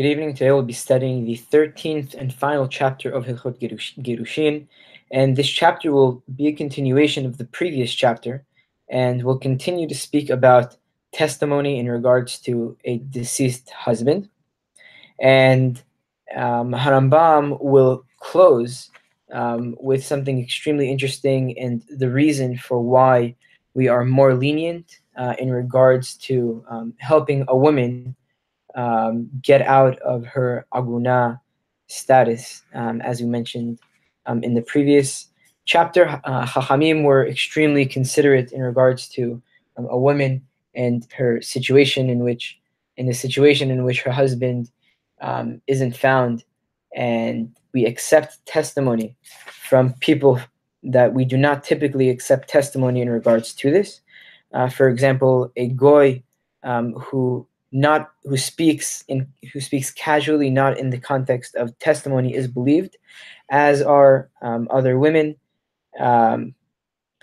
Good evening. Today we'll be studying the 13th and final chapter of Hilchot Gerushin. And this chapter will be a continuation of the previous chapter and will continue to speak about testimony in regards to a deceased husband. And um, Harambam will close um, with something extremely interesting and the reason for why we are more lenient uh, in regards to um, helping a woman um, get out of her aguna status, um, as we mentioned um, in the previous chapter. Uh, Chachamim were extremely considerate in regards to um, a woman and her situation in which, in the situation in which her husband um, isn't found, and we accept testimony from people that we do not typically accept testimony in regards to this. Uh, for example, a goy um, who not who speaks in who speaks casually, not in the context of testimony, is believed, as are um, other women. Um,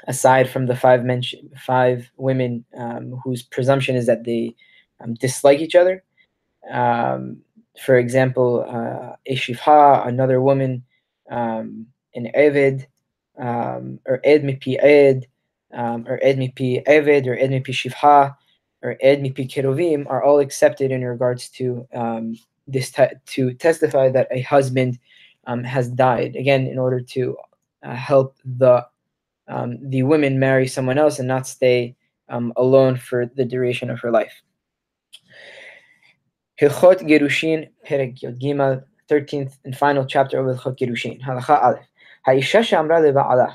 aside from the five mentioned five women um, whose presumption is that they um, dislike each other. Um, for example, uh, another woman, um, an Evid, or Ed mipi Ed, or Ed mipi Evid, or Ed mipi Shifha, or Ed Mipi Kerovim are all accepted in regards to um, this te- to testify that a husband um, has died. Again, in order to uh, help the um, the women marry someone else and not stay um, alone for the duration of her life. Hilchot Gerushin Perek Gimal, 13th and final chapter of Hilchot Gerushin. Halacha Aleph. האישה שאמרה לבעלה,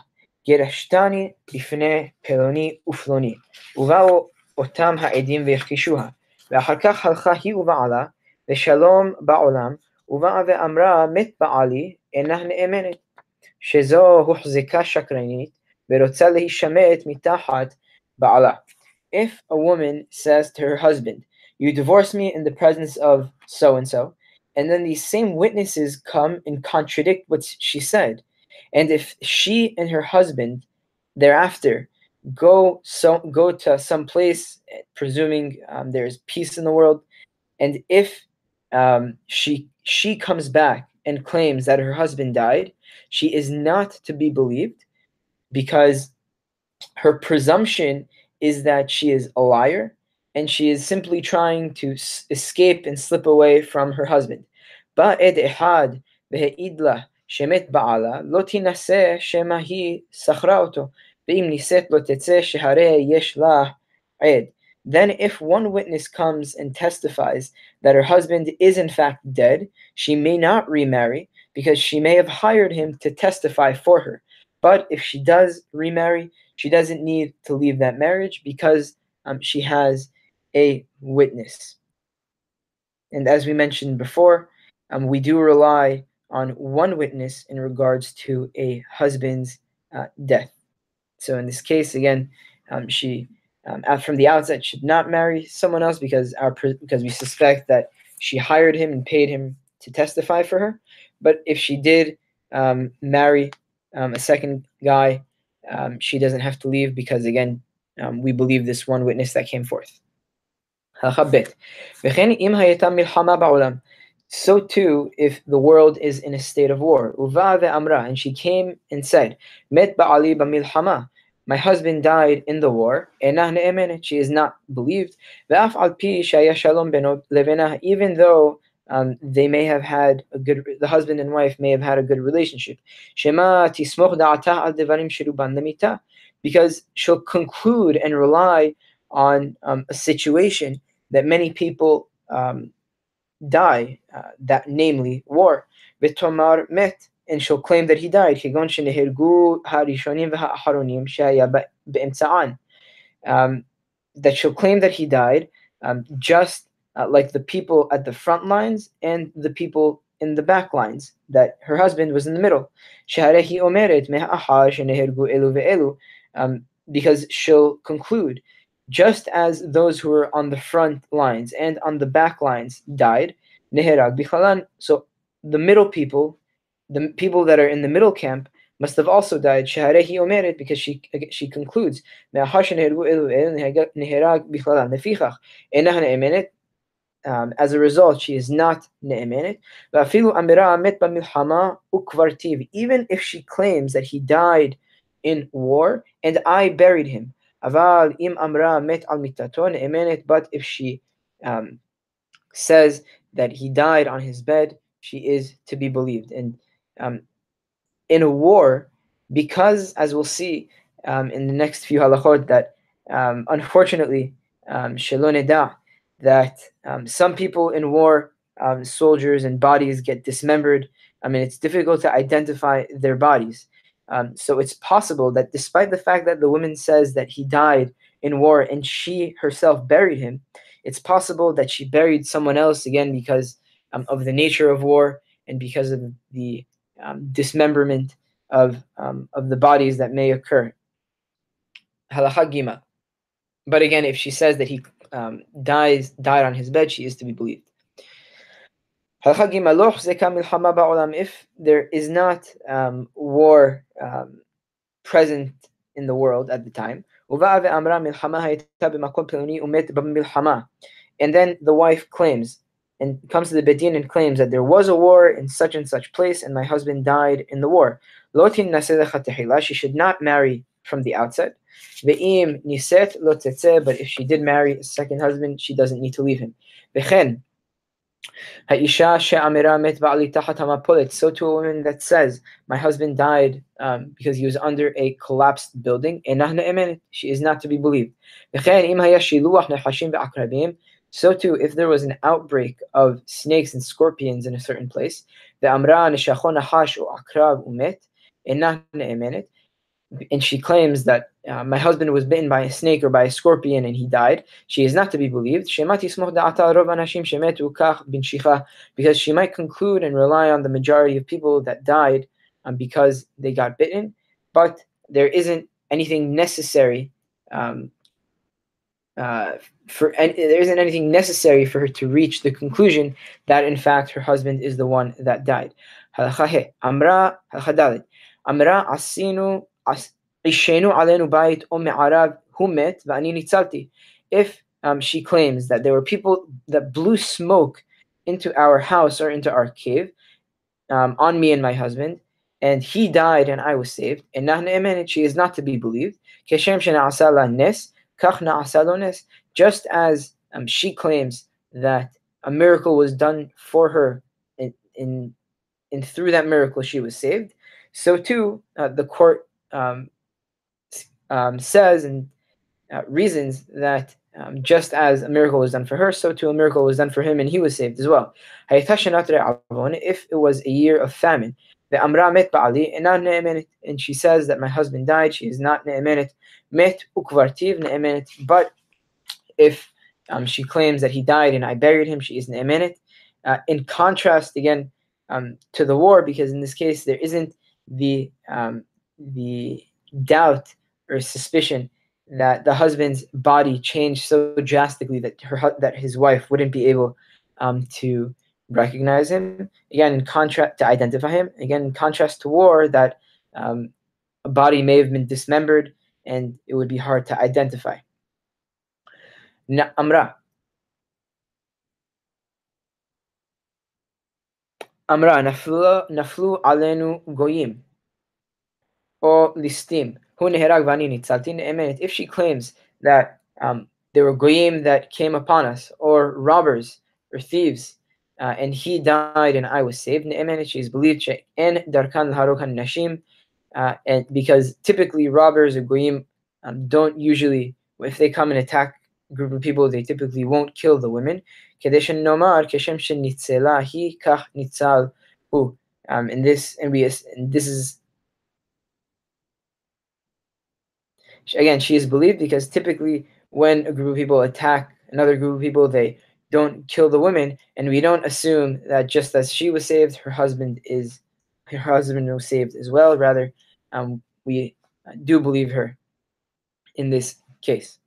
גירשתני לפני פלוני ופלוני, ובאו אותם העדים והכחישוה. ואחר כך הלכה היא ובעלה לשלום בעולם, ובאה ואמרה מת בעלי אינה נאמנת, שזו הוחזקה שקרנית ורוצה להישמט מתחת בעלה. If a woman says to her husband, you divorce me in the presence of so and so, and then these same witnesses come and contradict what she said, and if she and her husband thereafter go so go to some place presuming um, there's peace in the world. And if um, she she comes back and claims that her husband died she is not to be believed because her presumption is that she is a liar and she is simply trying to s- escape and slip away from her husband. But ed ehad shemet ba'ala then if one witness comes and testifies that her husband is in fact dead, she may not remarry because she may have hired him to testify for her. But if she does remarry, she doesn't need to leave that marriage because um, she has a witness. And as we mentioned before, um, we do rely on one witness in regards to a husband's uh, death. So in this case, again, um, she um, from the outset should not marry someone else because our because we suspect that she hired him and paid him to testify for her. But if she did um, marry um, a second guy, um, she doesn't have to leave because again, um, we believe this one witness that came forth. So too, if the world is in a state of war, amra, and she came and said, "Met ba'ali b'milhama." My husband died in the war. She is not believed. Even though um, they may have had a good, the husband and wife may have had a good relationship. Because she'll conclude and rely on um, a situation that many people um, die, uh, that namely war. met and she'll claim that he died. Um, that she'll claim that he died, um, just uh, like the people at the front lines and the people in the back lines, that her husband was in the middle. Um, because she'll conclude, just as those who were on the front lines and on the back lines died, so the middle people the people that are in the middle camp must have also died. Shaharehi omeret because she she concludes um, as a result, she is not ne'emenet. Even if she claims that he died in war and I buried him. But if she um, says that he died on his bed, she is to be believed. And um, in a war, because, as we'll see um, in the next few halachot, that um, unfortunately, um, that um, some people in war, um, soldiers and bodies get dismembered. I mean, it's difficult to identify their bodies. Um, so it's possible that despite the fact that the woman says that he died in war and she herself buried him, it's possible that she buried someone else again because um, of the nature of war and because of the um, dismemberment of um, of the bodies that may occur. But again, if she says that he um, dies died on his bed, she is to be believed. If there is not um, war um, present in the world at the time, and then the wife claims and comes to the Beit Din and claims that there was a war in such and such place and my husband died in the war. She should not marry from the outset. But if she did marry a second husband, she doesn't need to leave him. So to a woman that says, my husband died um, because he was under a collapsed building, she is not to be believed. So too, if there was an outbreak of snakes and scorpions in a certain place, the amra and she claims that uh, my husband was bitten by a snake or by a scorpion and he died, she is not to be believed. Because she might conclude and rely on the majority of people that died um, because they got bitten, but there isn't anything necessary um, uh, for and there isn't anything necessary for her to reach the conclusion that in fact her husband is the one that died. Amra Amra asinu if um, she claims that there were people that blew smoke into our house or into our cave um, on me and my husband, and he died and I was saved, and she is not to be believed. Just as um, she claims that a miracle was done for her, and through that miracle she was saved, so too uh, the court um, um, says and uh, reasons that um, just as a miracle was done for her, so too a miracle was done for him, and he was saved as well. If it was a year of famine, the Amra met ba'ali and she says that my husband died, she is not ne'emenet, met ukvartiv ne'emenet, but if um, she claims that he died and I buried him, she is ne'emenet. Uh, in contrast, again, um, to the war, because in this case there isn't the um, the doubt or suspicion that the husband's body changed so drastically that her that his wife wouldn't be able um, to recognize him. Again, in contrast to identify him. Again, in contrast to war, that um, a body may have been dismembered and it would be hard to identify. Amra. Amra naflu naflu alenu goyim. Or listim. If she claims that um, there were goyim that came upon us, or robbers, or thieves, uh, and he died and I was saved, she is believed in darkan harokan nashim, uh, and because typically robbers or goyim um, don't usually, if they come and attack group of people, they typically won't kill the women. Um, and this and we and this is again, she is believed because typically when a group of people attack another group of people, they don't kill the women, and we don't assume that just as she was saved, her husband is her husband was saved as well. Rather, um, we do believe her in this case.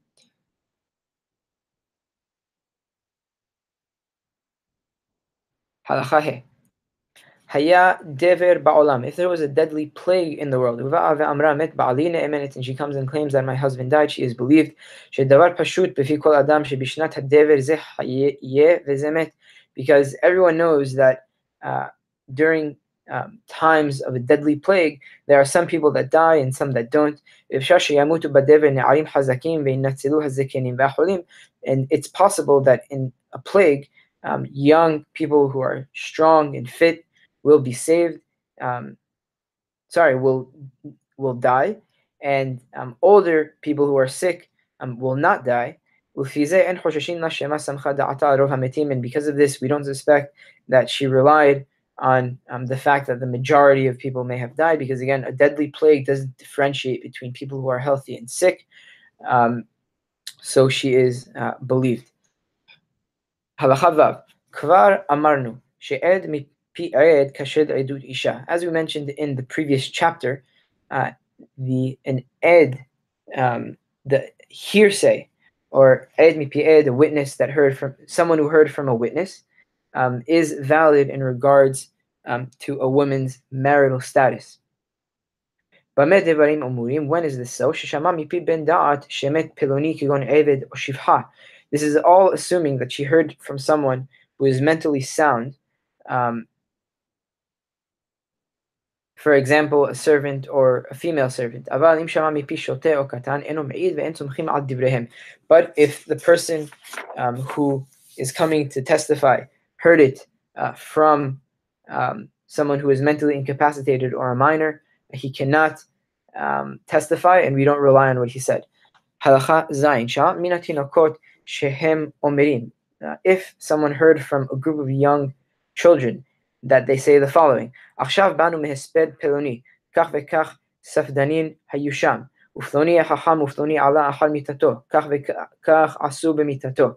Haya dever ba'olam. If there was a deadly plague in the world, and she comes and claims that my husband died, she is believed. Because everyone knows that uh, during um, times of a deadly plague, there are some people that die and some that don't. And it's possible that in a plague, um, young people who are strong and fit will be saved. Um, sorry, will will die, and um, older people who are sick um, will not die. And because of this, we don't suspect that she relied on um, the fact that the majority of people may have died, because again, a deadly plague doesn't differentiate between people who are healthy and sick. Um, so she is uh, believed. Kvar amarnu she'ed as we mentioned in the previous chapter, uh, the an ed, um, the hearsay, or ed mipi ed, a witness that heard from someone who heard from a witness, um, is valid in regards um, to a woman's marital status. When is this so? This is all assuming that she heard from someone who is mentally sound, um, for example, a servant or a female servant. But if the person um, who is coming to testify heard it uh, from um, someone who is mentally incapacitated or a minor, he cannot um, testify, and we don't rely on what he said. Uh, if someone heard from a group of young children that they say the following: עכשיו באנו מהספד פלוני, כך וכך ספדנין היו שם, ופלוני החכם ופלוני עלה אחר מיתתו, כך וכך עשו במיתתו.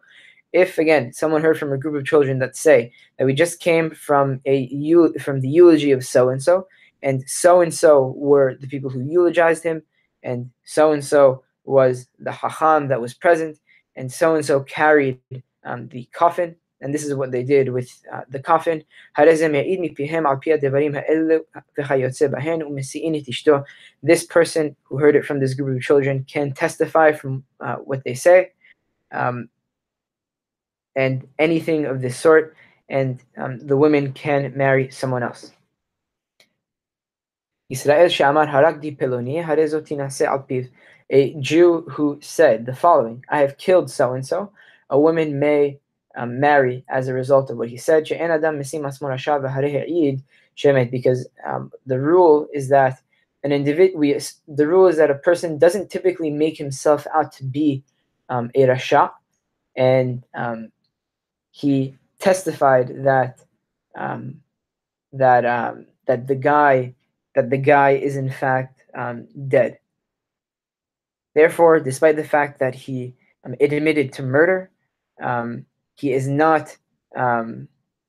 If again someone heard from a group of children that say that we just came from a from the eulogy of so and so, and so and so were the people who eulogized him, and so and so was the hacham that was present, and so and so carried um, the coffin, and this is what they did with uh, the coffin. This person who heard it from this group of children can testify from uh, what they say, um, and anything of this sort, and um, the women can marry someone else. Israel Shamar Harakdi Peloni Alpiv. A Jew who said the following I have killed so and so, a woman may um, marry as a result of what he said. Because um, the rule is that an individual, the rule is that a person doesn't typically make himself out to be um, a rasha, and um, he testified that um, that um, that the guy that the guy is in fact um, dead. Therefore, despite the fact that he admitted to murder, um, he is not um,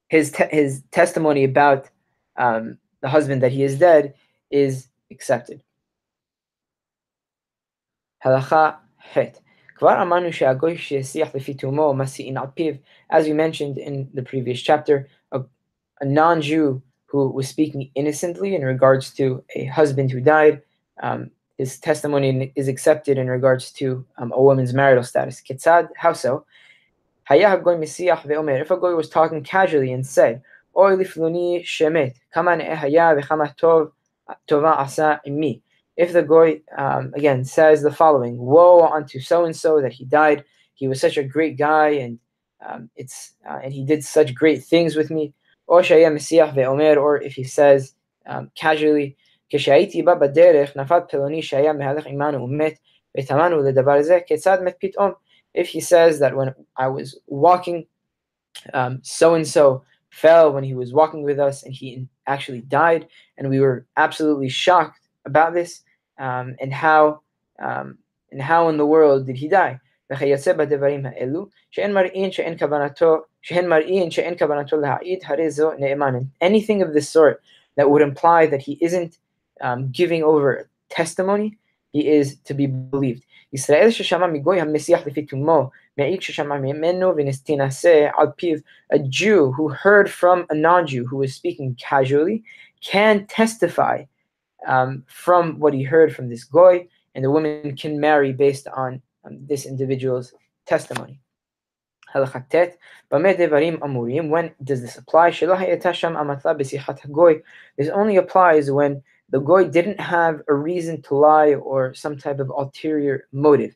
his te- his testimony about um, the husband that he is dead is accepted. Halacha het. As we mentioned in the previous chapter, a, a non-Jew who was speaking innocently in regards to a husband who died, um, his testimony is accepted in regards to um, a woman's marital status. Kitzad, how so? If a goy was talking casually and said, Oy lifluni shemet, kama ne'ehaya v'chama tov, tova asa immi. If the goy, um, again, says the following, Woe unto so-and-so that he died, he was such a great guy, and um, it's uh, and he did such great things with me. Or or if he says um, casually, כשהייתי בא בדרך, נפל פלוני שהיה מהלך עמנו ומת, וטמנו לדבר זה, כיצד מת פתאום? if he says that when I was walking, so and so fell when he was walking with us and he actually died, and we were absolutely shocked about this, um, and how um, and how in the world did he die? Anything of this sort that would imply that he isn't um, giving over testimony, he is to be believed. ישראל ששמע מגוי המסיח לפי תומו A Jew who heard from a non-Jew who was speaking casually can testify um, from what he heard from this goy, and the woman can marry based on um, this individual's testimony. Halakhatet, amurim. When does this apply? This only applies when the goy didn't have a reason to lie or some type of ulterior motive.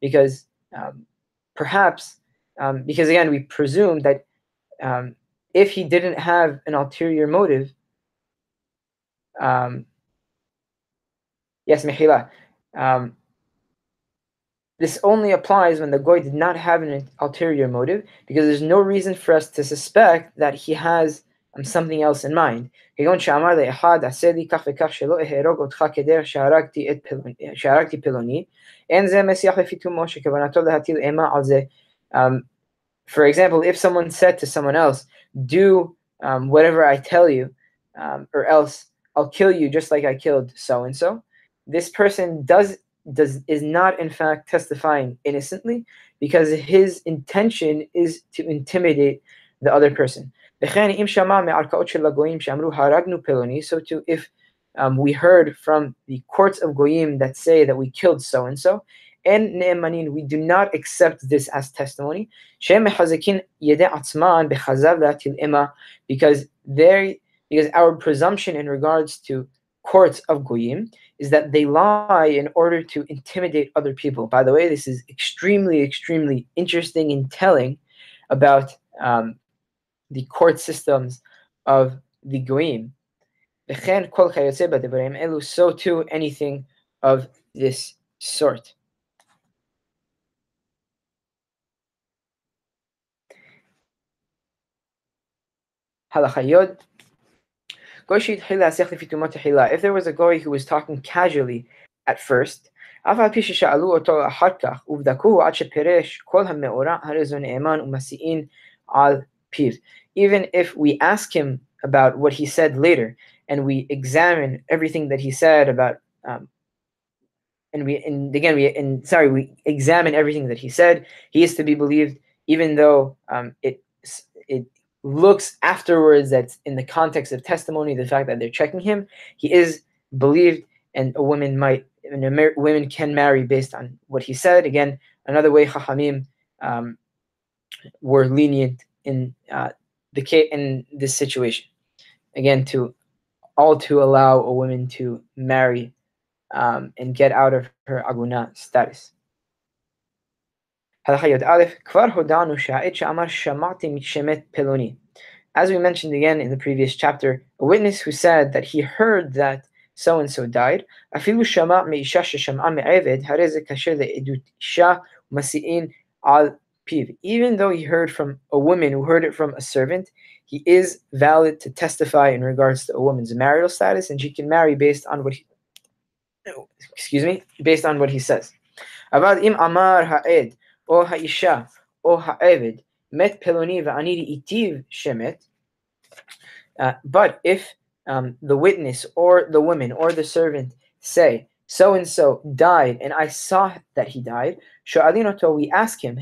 Because um, perhaps, um, because again, we presume that um, if he didn't have an ulterior motive, um, yes, Mihila, um, this only applies when the goy did not have an ulterior motive, because there's no reason for us to suspect that he has um, something else in mind. כגון שאמר לאחד, עשה לי כך וכך שלא אהרוג אותך כדרך שהרגתי פלוני, אין זה מסיח לפי תומו שכוונתו להטיל אימה על זה. For example, if someone said to someone else, do um, whatever I tell you, um, or else I'll kill you just like I killed so and so. This person does does is not in fact testifying innocently because his intention is to intimidate the other person. So to if um, we heard from the courts of goyim that say that we killed so and so, and ne'emanin, we do not accept this as testimony. Because they because our presumption in regards to courts of goyim is that they lie in order to intimidate other people. By the way, this is extremely, extremely interesting and telling about um, the court systems of the goyim. So too anything of this sort. If there was a goy who was talking casually at first, even if we ask him about what he said later and we examine everything that he said about um, and we and again we and sorry we examine everything that he said he is to be believed even though um, it it looks afterwards that's in the context of testimony, the fact that they're checking him, he is believed, and a woman might, and a women can marry based on what he said. Again, another way Chachamim um, were lenient in uh, the case in this situation. Again, to all to allow a woman to marry um, and get out of her aguna status. As we mentioned again in the previous chapter, a witness who said that he heard that so and so died, even though he heard from a woman who heard it from a servant, he is valid to testify in regards to a woman's marital status, and she can marry based on what he, excuse me, based on what he says. About im amar ha'ed, o ha'isha, o ha'eved, met peloni va'aniri itiv shemet. Uh, but if um, the witness or the woman or the servant say so and so died and I saw that he died, we ask him,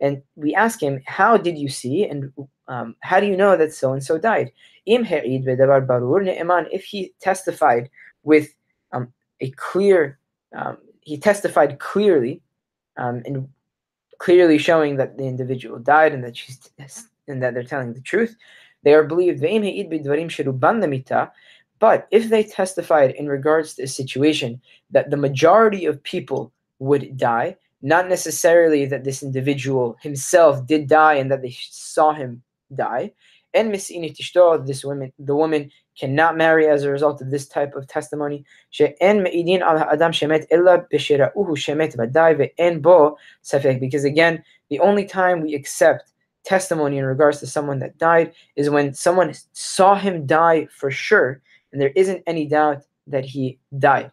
and we ask him, how did you see and um, how do you know that so and so died? If he testified with um, a clear um, he testified clearly, um, and clearly showing that the individual died and that she's and that they're telling the truth. They are believed. But if they testified in regards to a situation that the majority of people would die, not necessarily that this individual himself did die and that they saw him die, and this woman, the woman cannot marry as a result of this type of testimony. Because again, the only time we accept testimony in regards to someone that died is when someone saw him die for sure, and there isn't any doubt that he died.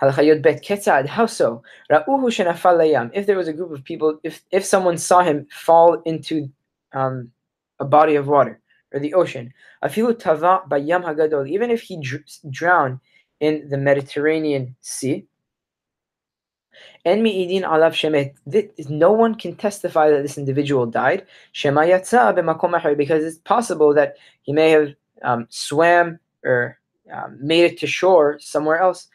How so? If there was a group of people, if, if someone saw him fall into um, a body of water, or the ocean. Even if he dr- drowned in the Mediterranean Sea. No one can testify that this individual died. Because it's possible that he may have um, swam or um, made it to shore somewhere else.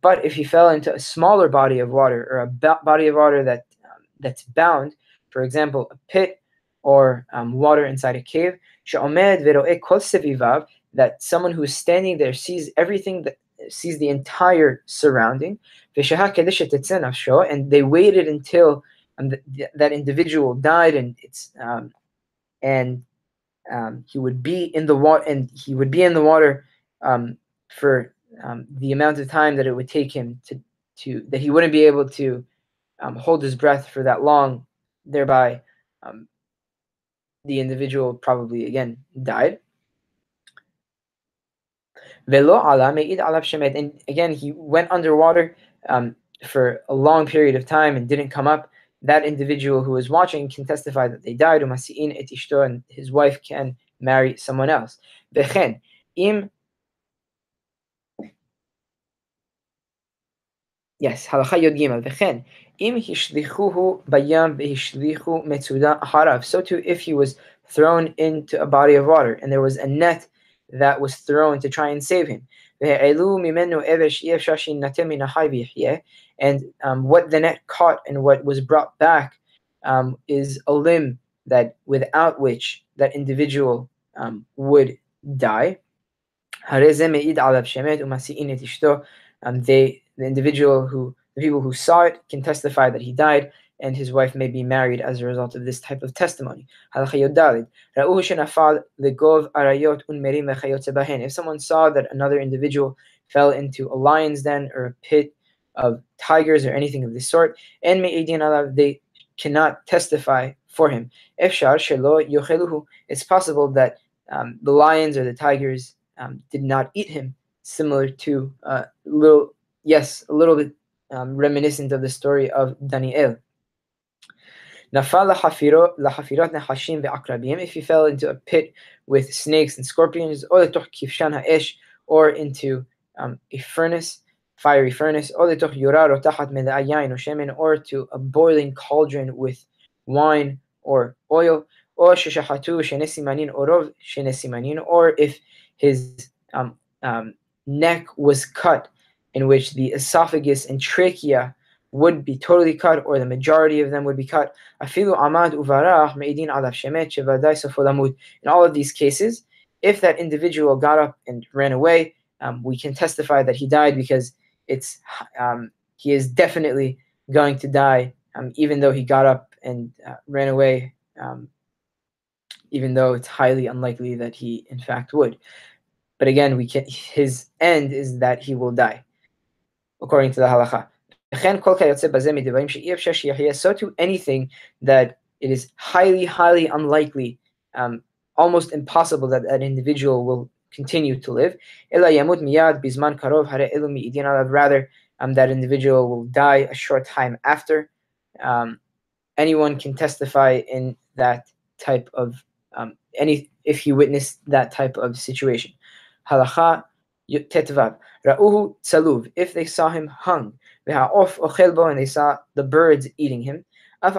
But if he fell into a smaller body of water or a body of water that um, that's bound, for example, a pit or um, water inside a cave, that someone who is standing there sees everything that sees the entire surrounding, and they waited until um, th- that individual died, and it's um, and um, he would be in the water, and he would be in the water um, for um, the amount of time that it would take him to to that he wouldn't be able to um, hold his breath for that long, thereby um, the individual probably again died. And again, he went underwater um, for a long period of time and didn't come up that individual who is watching can testify that they died, and his wife can marry someone else. im Yes, halacha yod gimel. V'chen, im hishlichuhu bayam v'hishlichu metzuda harav. So too, if he was thrown into a body of water and there was a net that was thrown to try and save him. And um, what the net caught and what was brought back um, is a limb that without which that individual um, would die. Um, they, the individual who, the people who saw it can testify that he died and his wife may be married as a result of this type of testimony. If someone saw that another individual fell into a lion's den or a pit of tigers or anything of this sort, and they cannot testify for him. It's possible that um, the lions or the tigers um, did not eat him, similar to a uh, little, yes, a little bit um, reminiscent of the story of Daniel. If he fell into a pit with snakes and scorpions, or into um, a furnace, fiery furnace, or to a boiling cauldron with wine or oil, or if his um, um, neck was cut, in which the esophagus and trachea would be totally cut, or the majority of them would be cut. In all of these cases, if that individual got up and ran away, um, we can testify that he died because it's um, he is definitely going to die, um, even though he got up and uh, ran away. Um, even though it's highly unlikely that he, in fact, would. But again, we can. His end is that he will die, according to the halacha. So to anything that it is highly, highly unlikely, um, almost impossible that that individual will continue to live. Rather, um, that individual will die a short time after. Um, anyone can testify in that type of um, any if he witnessed that type of situation. Halacha tetvav ra'uhu tzaluv if they saw him hung v'ha'of ochelbo and they saw the birds eating him. Even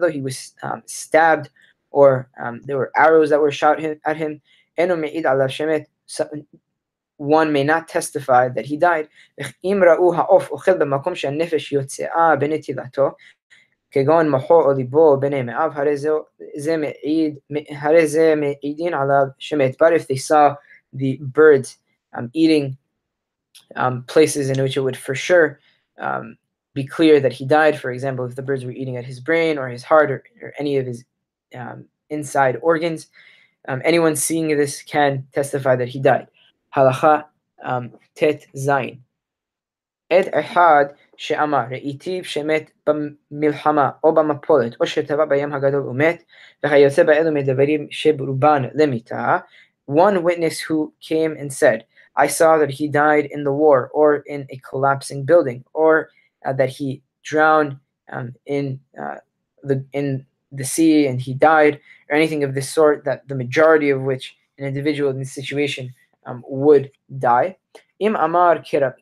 though he was um, stabbed or um, there were arrows that were shot at him. One may not testify that he died. כגון מחו או ליבו בני מאב, הרי זה מעיד, הרי זה מעידין עליו שמת. But if they saw the birds um, eating um, places in which it would for sure um, be clear that he died, for example, if the birds were eating at his brain or his heart or, or any of his um, inside organs. Um, anyone seeing this can testify that he died. Halacha um, tet zayin. Ed אחד שאמר ראיתיו שמת במלחמה או במפולת או שטבע בים הגדול ומת וכיוצא באלו מדברים שברובן למיתה one witness who came and said I saw that he died in the war or in a collapsing building or uh, that he drowned um, in uh, the in the sea and he died, or anything of this sort, that the majority of which an individual in this situation um, would die. Im amar If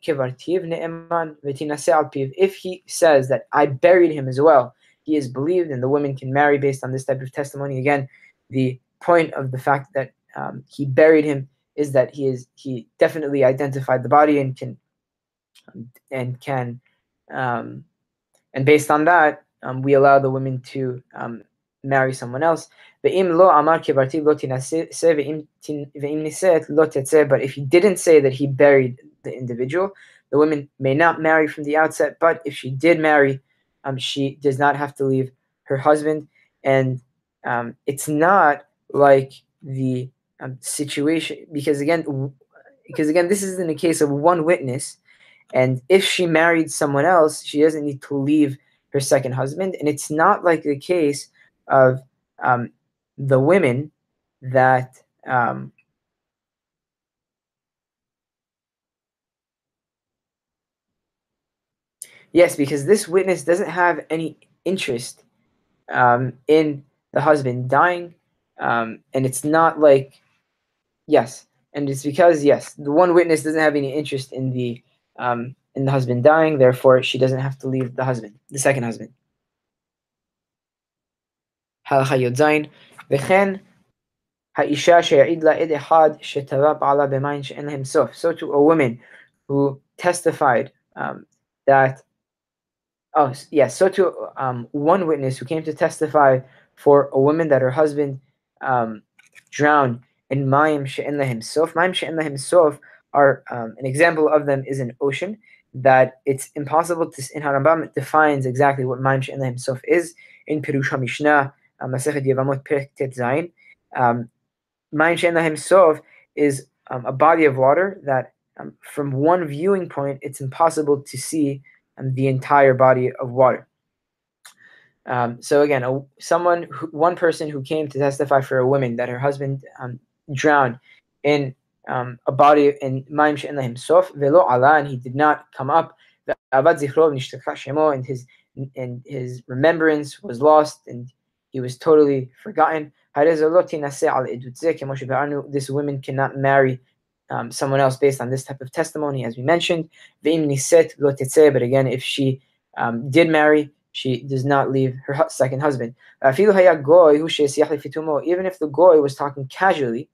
he says that I buried him as well, he is believed, and the women can marry based on this type of testimony. Again, the point of the fact that um, he buried him is that he is he definitely identified the body and can and can um, and based on that um, we allow the women to um, marry someone else. But if he didn't say that he buried the individual, the woman may not marry from the outset. But if she did marry, um, she does not have to leave her husband, and um, it's not like the um, situation because again, because again, this is in the case of one witness, and if she married someone else, she doesn't need to leave her second husband, and it's not like the case of um, the women that um, yes, because this witness doesn't have any interest um, in the husband dying, um, and it's not like yes, and it's because yes, the one witness doesn't have any interest in the um, and the husband dying, therefore she doesn't have to leave the husband, the second husband. Halacha Yodzain, V'chen ha'isha she'yid la'id echad she'tarab ala b'mayin she'en lahem sof. So to a woman who testified um, that, oh, yes, yeah, so to um, one witness who came to testify for a woman that her husband um, drowned in mayim she'en lahem sof. Mayim she'en lahem sof are um, an example of them is an ocean that it's impossible to in Harambam defines exactly what she'en lahem sof is in Pirush HaMishnah Masechet Yevamot Perek Tet Zayin. Um, Shein Lahem is um, a body of water that, um, from one viewing point, it's impossible to see um, the entire body of water. Um, so again, a, someone, who, one person who came to testify for a woman that her husband drowned in um, a body in Mayim Shein Lahem Sof Velo Allah, and he did not come up. And his and his remembrance was lost, and he was totally forgotten. This woman cannot marry um, someone else based on this type of testimony, as we mentioned. But again, if she um, did marry, she does not leave her second husband. Even if the goy was talking casually,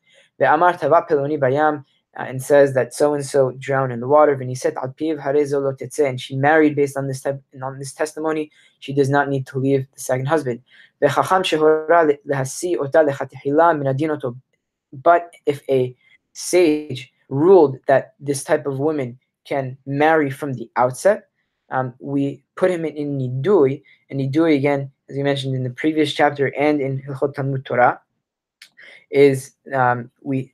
uh, and says that so and so drowned in the water. And she married based on this type on this testimony. She does not need to leave the second husband. But if a sage ruled that this type of woman can marry from the outset, um, we put him in, in nidui, and nidui again, as we mentioned in the previous chapter and in Hilchot Talmud Torah, is um, we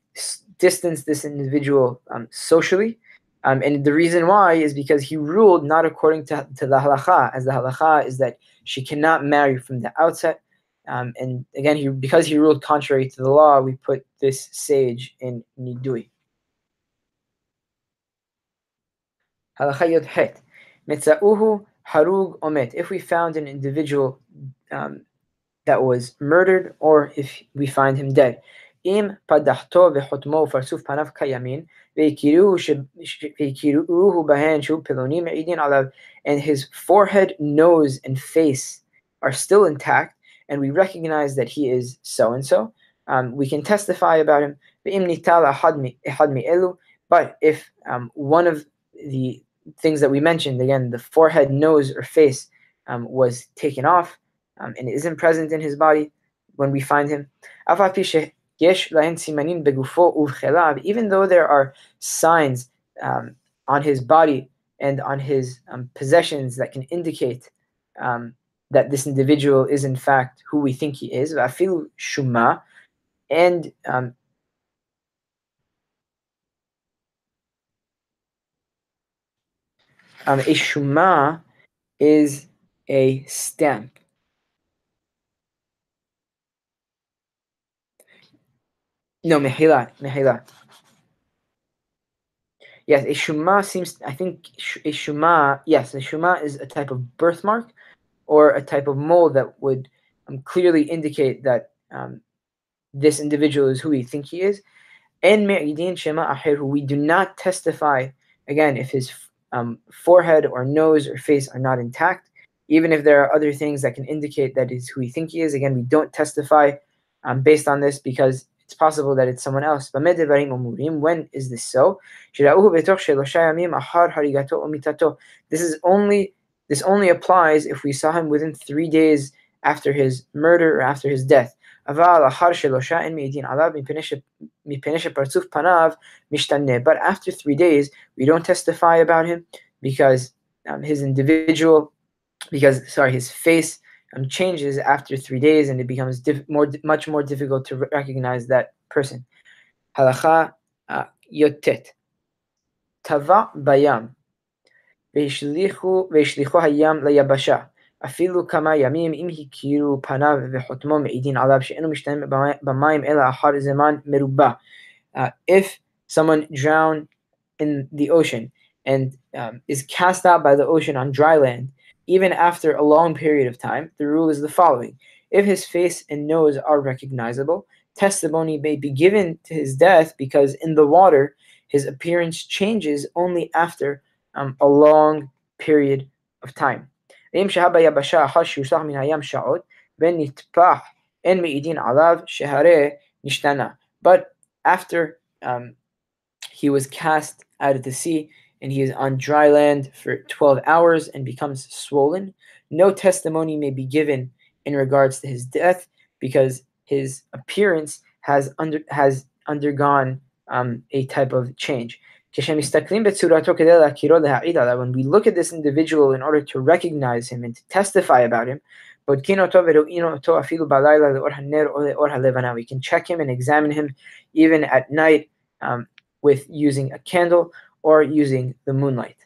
distance this individual um, socially. Um, and the reason why is because he ruled not according to, to the halacha, as the halacha is that she cannot marry from the outset. Um, and again, he, because he ruled contrary to the law, we put this sage in nidui. Halacha yod het. Harug omet. If we found an individual um, that was murdered, or if we find him dead. אם פדחתו וחותמו ופרצוף פניו קיימים, והכירוהו בהן שהוא פלוני מעידין עליו, and his forehead, nose, and face are still intact, and we recognize that he is so-and-so, um, we can testify about him, but if um, one of the things that we mentioned, again, the forehead, nose, or face um, was taken off um, and isn't present in his body when we find him, even though there are signs um, on his body and on his um, possessions that can indicate um, that this individual is in fact who we think he is, shuma, and um, um, a shuma is a stamp. No, Mehila. Mehila. Yes, a Shuma seems, I think a Shuma, yes, a Shuma is a type of birthmark or a type of mold that would um, clearly indicate that um, this individual is who we think he is. And me'idin shema ahiru. We do not testify again if his um, forehead or nose or face are not intact, even if there are other things that can indicate that is who we think he is. Again, we don't testify um, based on this because it's possible that it's someone else. When is this so? This is only this only applies if we saw him within three days after his murder or after his death. But after three days, we don't testify about him because um, his individual, because sorry, his face um, changes after three days, and it becomes diff- more, much more difficult to recognize that person. Halacha uh, yotet. Tava bayam. והשליחו הים ליבשה. אפילו כמה ימים אם הכירו פניו וחותמו מעידין עליו שאינו משתנה במים אלא אחר זמן מרובע. if someone drowned in the ocean and um, is cast out by the ocean on dry land, even after a long period of time, the rule is the following. If his face and nose are recognizable, testimony may be given to his death because in the water, his appearance changes only after um, a long period of time. But after um, he was cast out of the sea and he is on dry land for 12 hours and becomes swollen, no testimony may be given in regards to his death because his appearance has under has undergone um, a type of change. When we look at this individual in order to recognize him and to testify about him, we can check him and examine him even at night um, with using a candle or using the moonlight.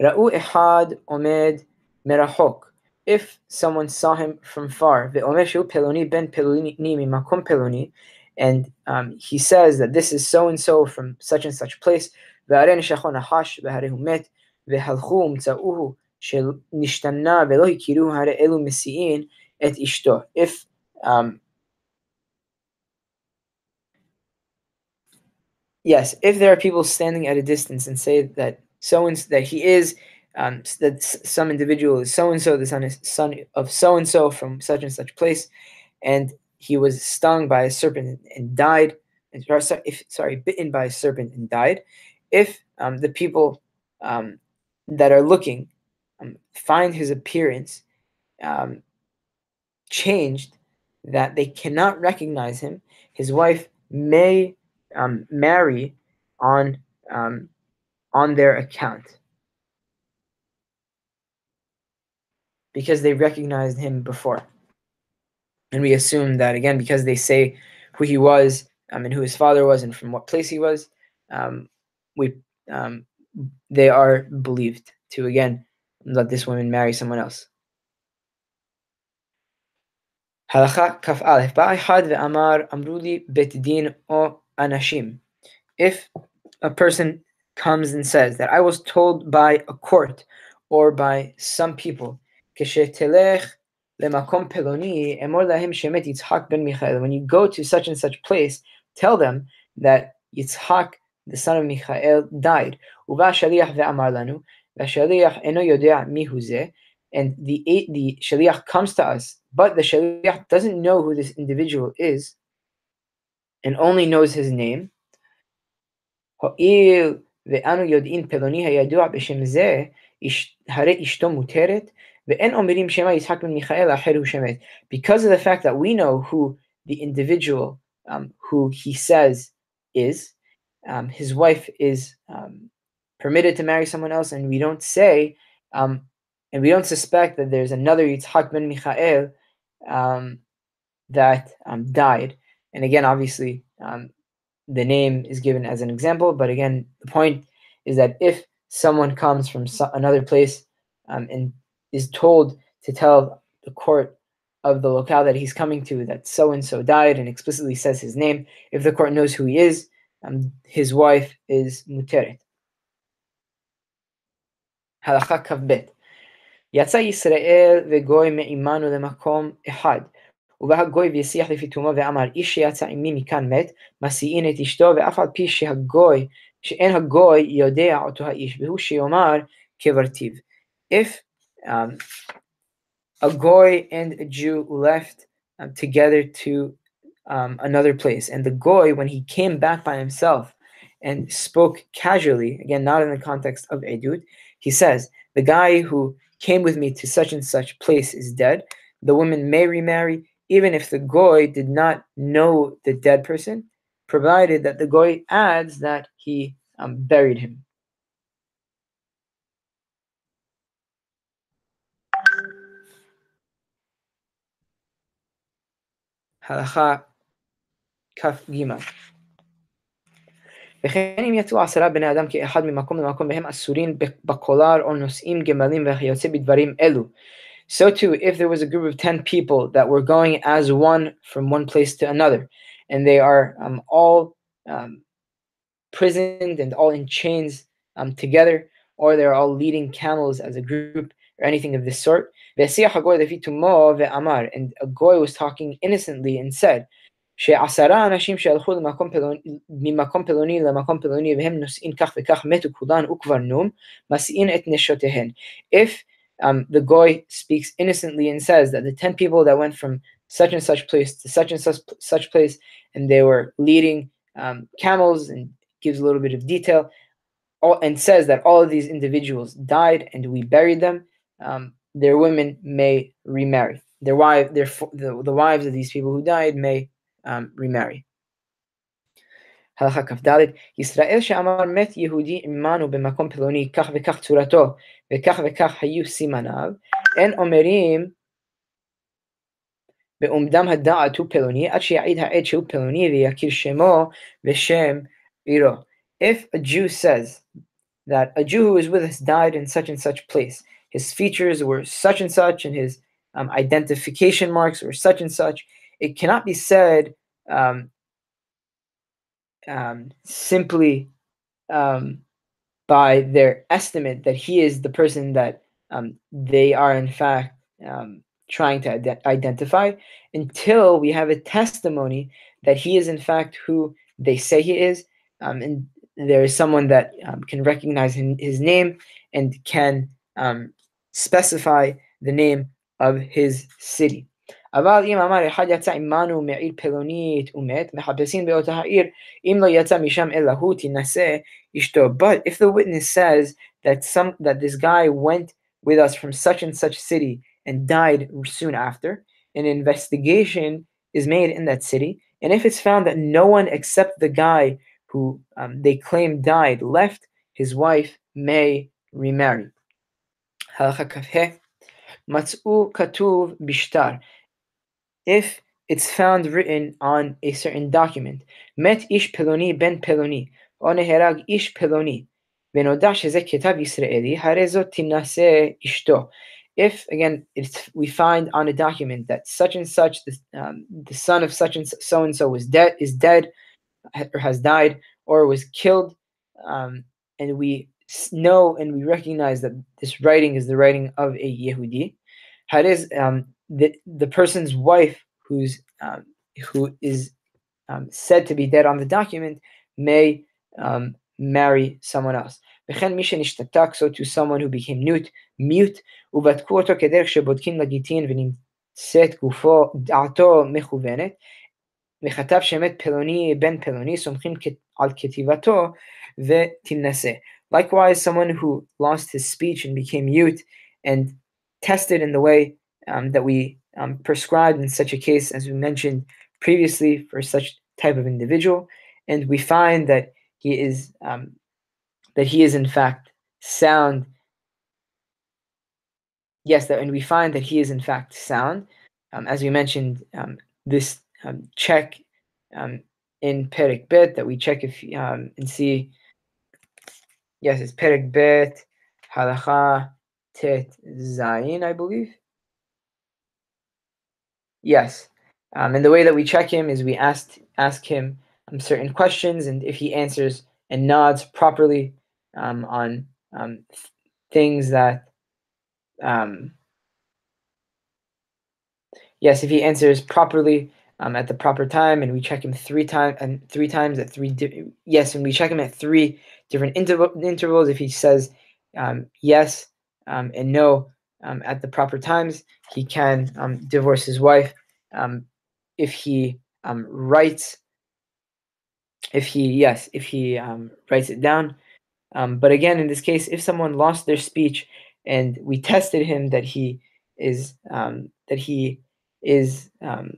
Ra'u ihad omed merahok. If someone saw him from far, ve'omeshu peloni ben peloni makum peloni, and um, he says that this is so and so from such and such place. Ve'aren shachon ahash ve'harehu met ve'halchum tza'uhu she'nishtamna ve'lo hikiru hare elu mesi'in et ishto. If um, yes, if there are people standing at a distance and say that so and that he is um, that some individual is so and so, the son is son of so and so from such and such place, and he was stung by a serpent and died, sorry, if, sorry bitten by a serpent and died, if um, the people um, that are looking um, find his appearance um, changed, that they cannot recognize him, his wife may um, marry on um, on their account. Because they recognized him before. And we assume that again because they say who he was um, and who his father was and from what place he was um, we um, they are believed to again let this woman marry someone else. Halacha kaf aleph ba'ihad ve'amar amruli bet din o anashim. If a person comes and says that I was told by a court or by some people, when you go to such and such place, tell them that Yitzhak, the son of Michael, died. And the, the Shaliach comes to us, but the Shaliach doesn't know who this individual is and only knows his name. הואיל ואנו יודעים פלוני הידוע בשם זה, הרי אשתו מותרת, because of the fact that we know who the individual um, who he says is, um, his wife is um, permitted to marry someone else, and we don't say, um, and we don't suspect that there's another Yitzhak ben Michael um, that um, died. And again, obviously, the name is given as an example, but again, the point is that if someone comes from another place and is told to tell the court of the locale that he's coming to that so and so died and explicitly says his name, if the court knows who he is, um, his wife is muteret. Halacha kavbet. יצא ישראל וגוי מעמנו למקום אחד, ובא הגוי והשיח לפי תומו ואמר, איש שיצא עמי מכאן מת, מסיעין את אשתו, ואף על פי שהגוי, שאין הגוי יודע אותו האיש, והוא שיאמר כברטיב. If um, a goy and a Jew left um, together to um, another place, and the goy, when he came back by himself and spoke casually, again, not in the context of Edut, he says, The guy who came with me to such and such place is dead. The woman may remarry, even if the goy did not know the dead person, provided that the goy adds that he um, buried him. הלכה כ"ג וכן אם יצאו עשרה בני אדם כאחד ממקום למקום והם אסורים בקולר או נושאים גמלים וכיוצא בדברים אלו. So too, if there was a group of 10 people that were going as one from one place to another, and they are um, all um, prisoned and all in chains um, together, or they're all leading camels as a group, or anything of this sort. And a goy was talking innocently and said, שעשרה אנשים שהלכו למקום פלוני, ממקום פלוני למקום פלוני והם נושאים כך וכך מתו כולן וכבר נום, מסיעין את נשותיהן. If um, the goy speaks innocently and says that the 10 people that went from such and such place to such and such, such place and they were leading um, camels and gives a little bit of detail all, and says that all of these individuals died and we buried them, um, their women may remarry. Their wife, their the, the wives of these people who died may um, remarry. הלכה כ"ד ישראל שאמר מת יהודי עמנו במקום פלוני כך וכך צורתו וכך וכך היו סימניו אין אומרים בעומדם הדעת הוא פלוני עד שיעיד העד שהוא פלוני ויכיר שמו ושם עירו. If a Jew says that a Jew who was with us died in such and such place, his features were such and such and his um, identification marks were such and such, it cannot be said um, um, simply um, by their estimate that he is the person that um, they are in fact um, trying to ident- identify until we have a testimony that he is in fact who they say he is um, and there is someone that can recognize his name and can specify the name of his city אבל אם אמר אחד יצא עמנו מעיר פלונית ומת, מחפשים באותה העיר, אם לא יצא משם אלא הוא תינשא אשתו. But if the witness says that some that this guy went with us from such and such city and died soon after, an investigation is made in that city, and if it's found that no one except the guy who um, they claim died left, his wife may remarry. הלכה כ"ה מצאו כתוב בשטר if it's found written on a certain document. Met ish peloni ben peloni. Oneherag ish peloni. Venoda sheze Yisraeli. Harezo timnase ishto. If again, we find on a document that such and such, the, um, the son of such and so and so was dead, is dead, or has died, or was killed, um, and we know and we recognize that this writing is the writing of a Yehudi, Hariz, um, the, the person's wife who's um, who is um, said to be dead on the document may um, marry someone else. וכן מי שנשתתק, so to someone who became mute, mute, ובדקו אותו כדרך שבודקים לגיטין ונמצאת גופו, דעתו מכוונת, וכתב שמת פלוני בן פלוני, סומכים על כתיבתו ותינשא. Likewise, someone who lost his speech and became mute and tested in the way um, that we um, prescribed in such a case, as we mentioned previously, for such type of individual, and we find that he is um, that he is in fact sound. Yes, that, and we find that he is in fact sound, um, as we mentioned. Um, this um, check in Perek Bet that we check if and see. Yes, it's Perek Bet halacha tet zayin, I believe. Yes. Um, and the way that we check him is we ask ask him um, certain questions, and if he answers and nods properly um, on um, th- things that, um, yes, if he answers properly um, at the proper time, and we check him three times and three times at three. Di- yes, and we check him at three different interval- intervals. If he says yes and no um, at the proper times, he can um, divorce his wife. Um, if he writes, if he yes, if he writes it down. but again, in this case, if someone lost their speech and we tested him that he is that he is um,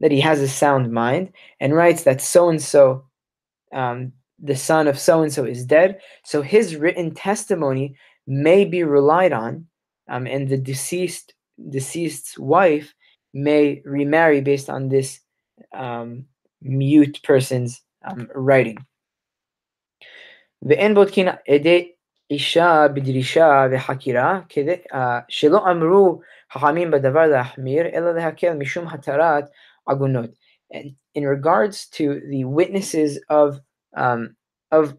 that he has a sound mind and writes that so and so, the son of so and so, is dead. So his written testimony may be relied on, um, and the deceased deceased's wife may remarry based on this um, mute person's um, writing. ואין בודקין עדי אישה בדרישה וחקירה שלא אמרו חכמים בדבר להחמיר אלא להקל משום התרת agunot. And in regards to the witnesses of um, of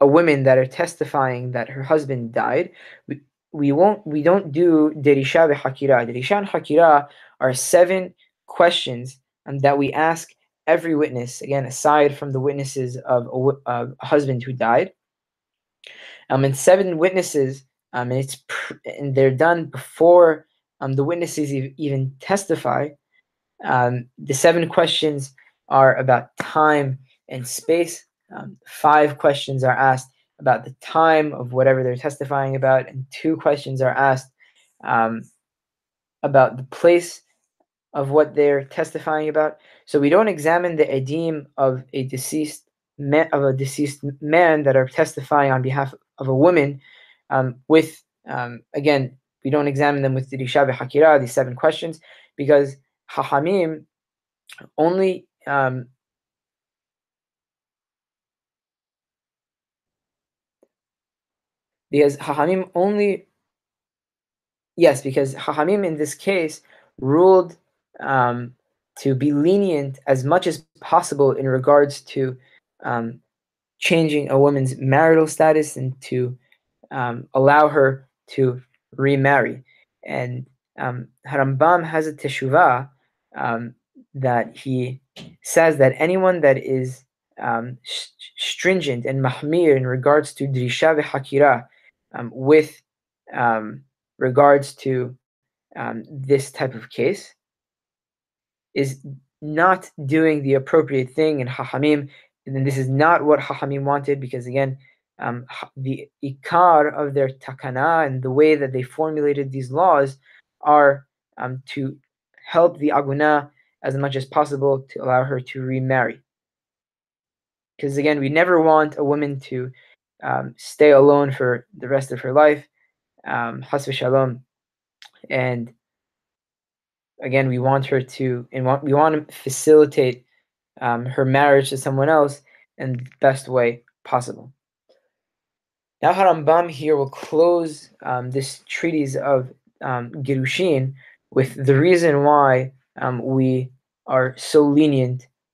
a woman that are testifying that her husband died, we, we won't we don't do derisha hakira. Derisha and hakira are seven questions um, that we ask every witness. Again, aside from the witnesses of a, of a husband who died, um, and seven witnesses, um, and it's pr- and they're done before um, the witnesses even testify. Um, the seven questions are about time and space. Um, five questions are asked about the time of whatever they're testifying about, and two questions are asked um, about the place of what they're testifying about. So we don't examine the edim of a deceased man, of a deceased man that are testifying on behalf of a woman. Um, with um, again, we don't examine them with the rishav hakira, these seven questions, because Hachamim only um, because Hachamim only yes, because Hachamim in this case ruled um, to be lenient as much as possible in regards to um, changing a woman's marital status and to um, allow her to remarry. And um, Harambam has a teshuvah um, that he says that anyone that is um, stringent and mahmir in regards to drisha hakira um, with um, regards to um, this type of case is not doing the appropriate thing in hachamim and then this is not what hachamim wanted because again um, the ikar of their takana and the way that they formulated these laws are um, to help the aguna as much as possible to allow her to remarry. Because again, we never want a woman to um, stay alone for the rest of her life, um, shalom. And again, we want her to, and want, we want to facilitate um, her marriage to someone else in the best way possible. Now, Harambam here will close um, this treatise of um, Girushin with the reason why um, we are so lenient.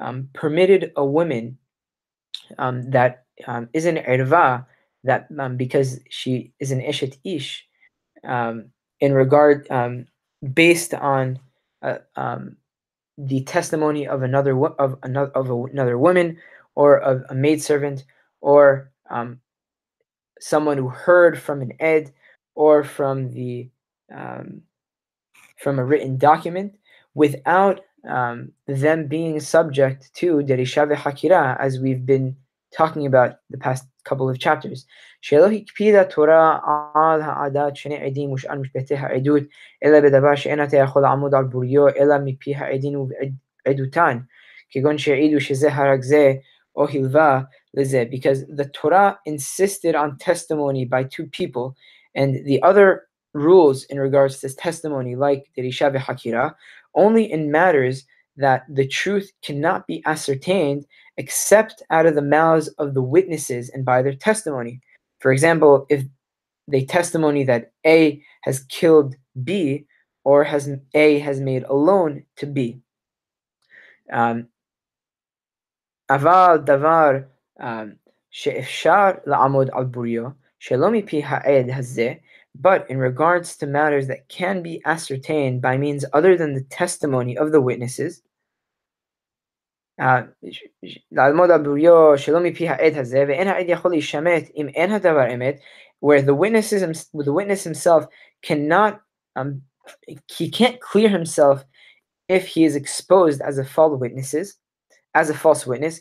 um, permitted a woman um, that um, is an erva, that um, because she is an ishet ish, um, in regard based on uh, the testimony of another of another of another woman or of a maidservant or someone who heard from an ed or from the um, from a written document without um, them being subject to Derisha Hakira, as we've been talking about the past couple of chapters. שלא הקפידה תורה על העדת שני עדים ושאר משפטי העדות, אלא בדבר שאין אתה יכול לעמוד על בוריו, אלא מפי העדין ובעדותן, כגון שהעידו שזה הרג זה, או הלווה לזה, because the Torah insisted on testimony by two people, and the other rules in regards to this testimony, like Derisha Hakira, only in matters that the truth cannot be ascertained except out of the mouths of the witnesses and by their testimony. For example, if they testimony that A has killed B or has A has made a loan to B. אבל דבר שאפשר לעמוד על בוריו, שלא מפי העד הזה, but in regards to matters that can be ascertained by means other than the testimony of the witnesses, uh, where the witnesses the witness himself cannot um, he can't clear himself if he is exposed as a false witnesses as a false witness.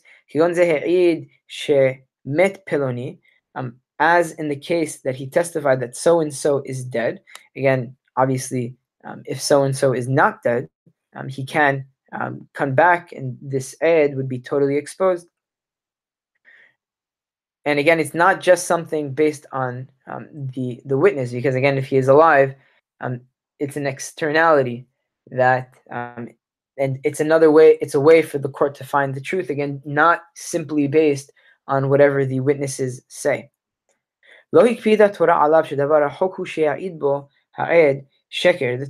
Um, as in the case that he testified that so and so is dead. Again, obviously, um, if so and so is not dead, um, he can um, come back, and this ad would be totally exposed. And again, it's not just something based on um, the the witness, because again, if he is alive, um, it's an externality that, um, and it's another way. It's a way for the court to find the truth. Again, not simply based on whatever the witnesses say. The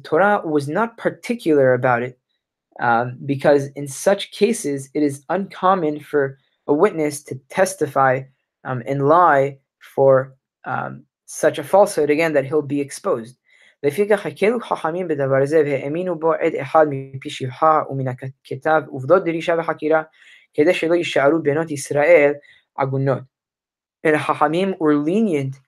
Torah was not particular about it um, because in such cases it is uncommon for a witness to testify um, and lie for um, such a falsehood again that he'll be exposed. לפיכך הקלו חכמים בדבר זה והאמינו בו עד אחד מפי שבחה ומן הכתב עובדות דרישה וחקירה כדי שלא יישארו בנות ישראל עגונות. And Hachamim were lenient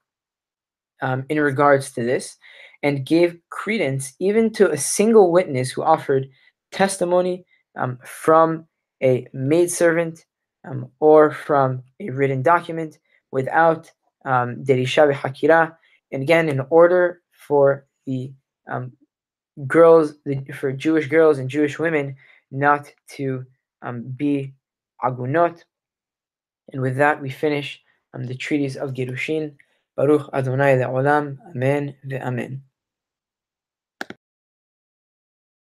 um, in regards to this and gave credence even to a single witness who offered testimony um, from a maidservant um, or from a written document without um, derisha hakira. And again, in order for the um, girls, the, for Jewish girls and Jewish women not to um, be agunot. And with that, we finish um, the treatise of Girushin. Baruch Adonai le'olam. Amen ve'amen.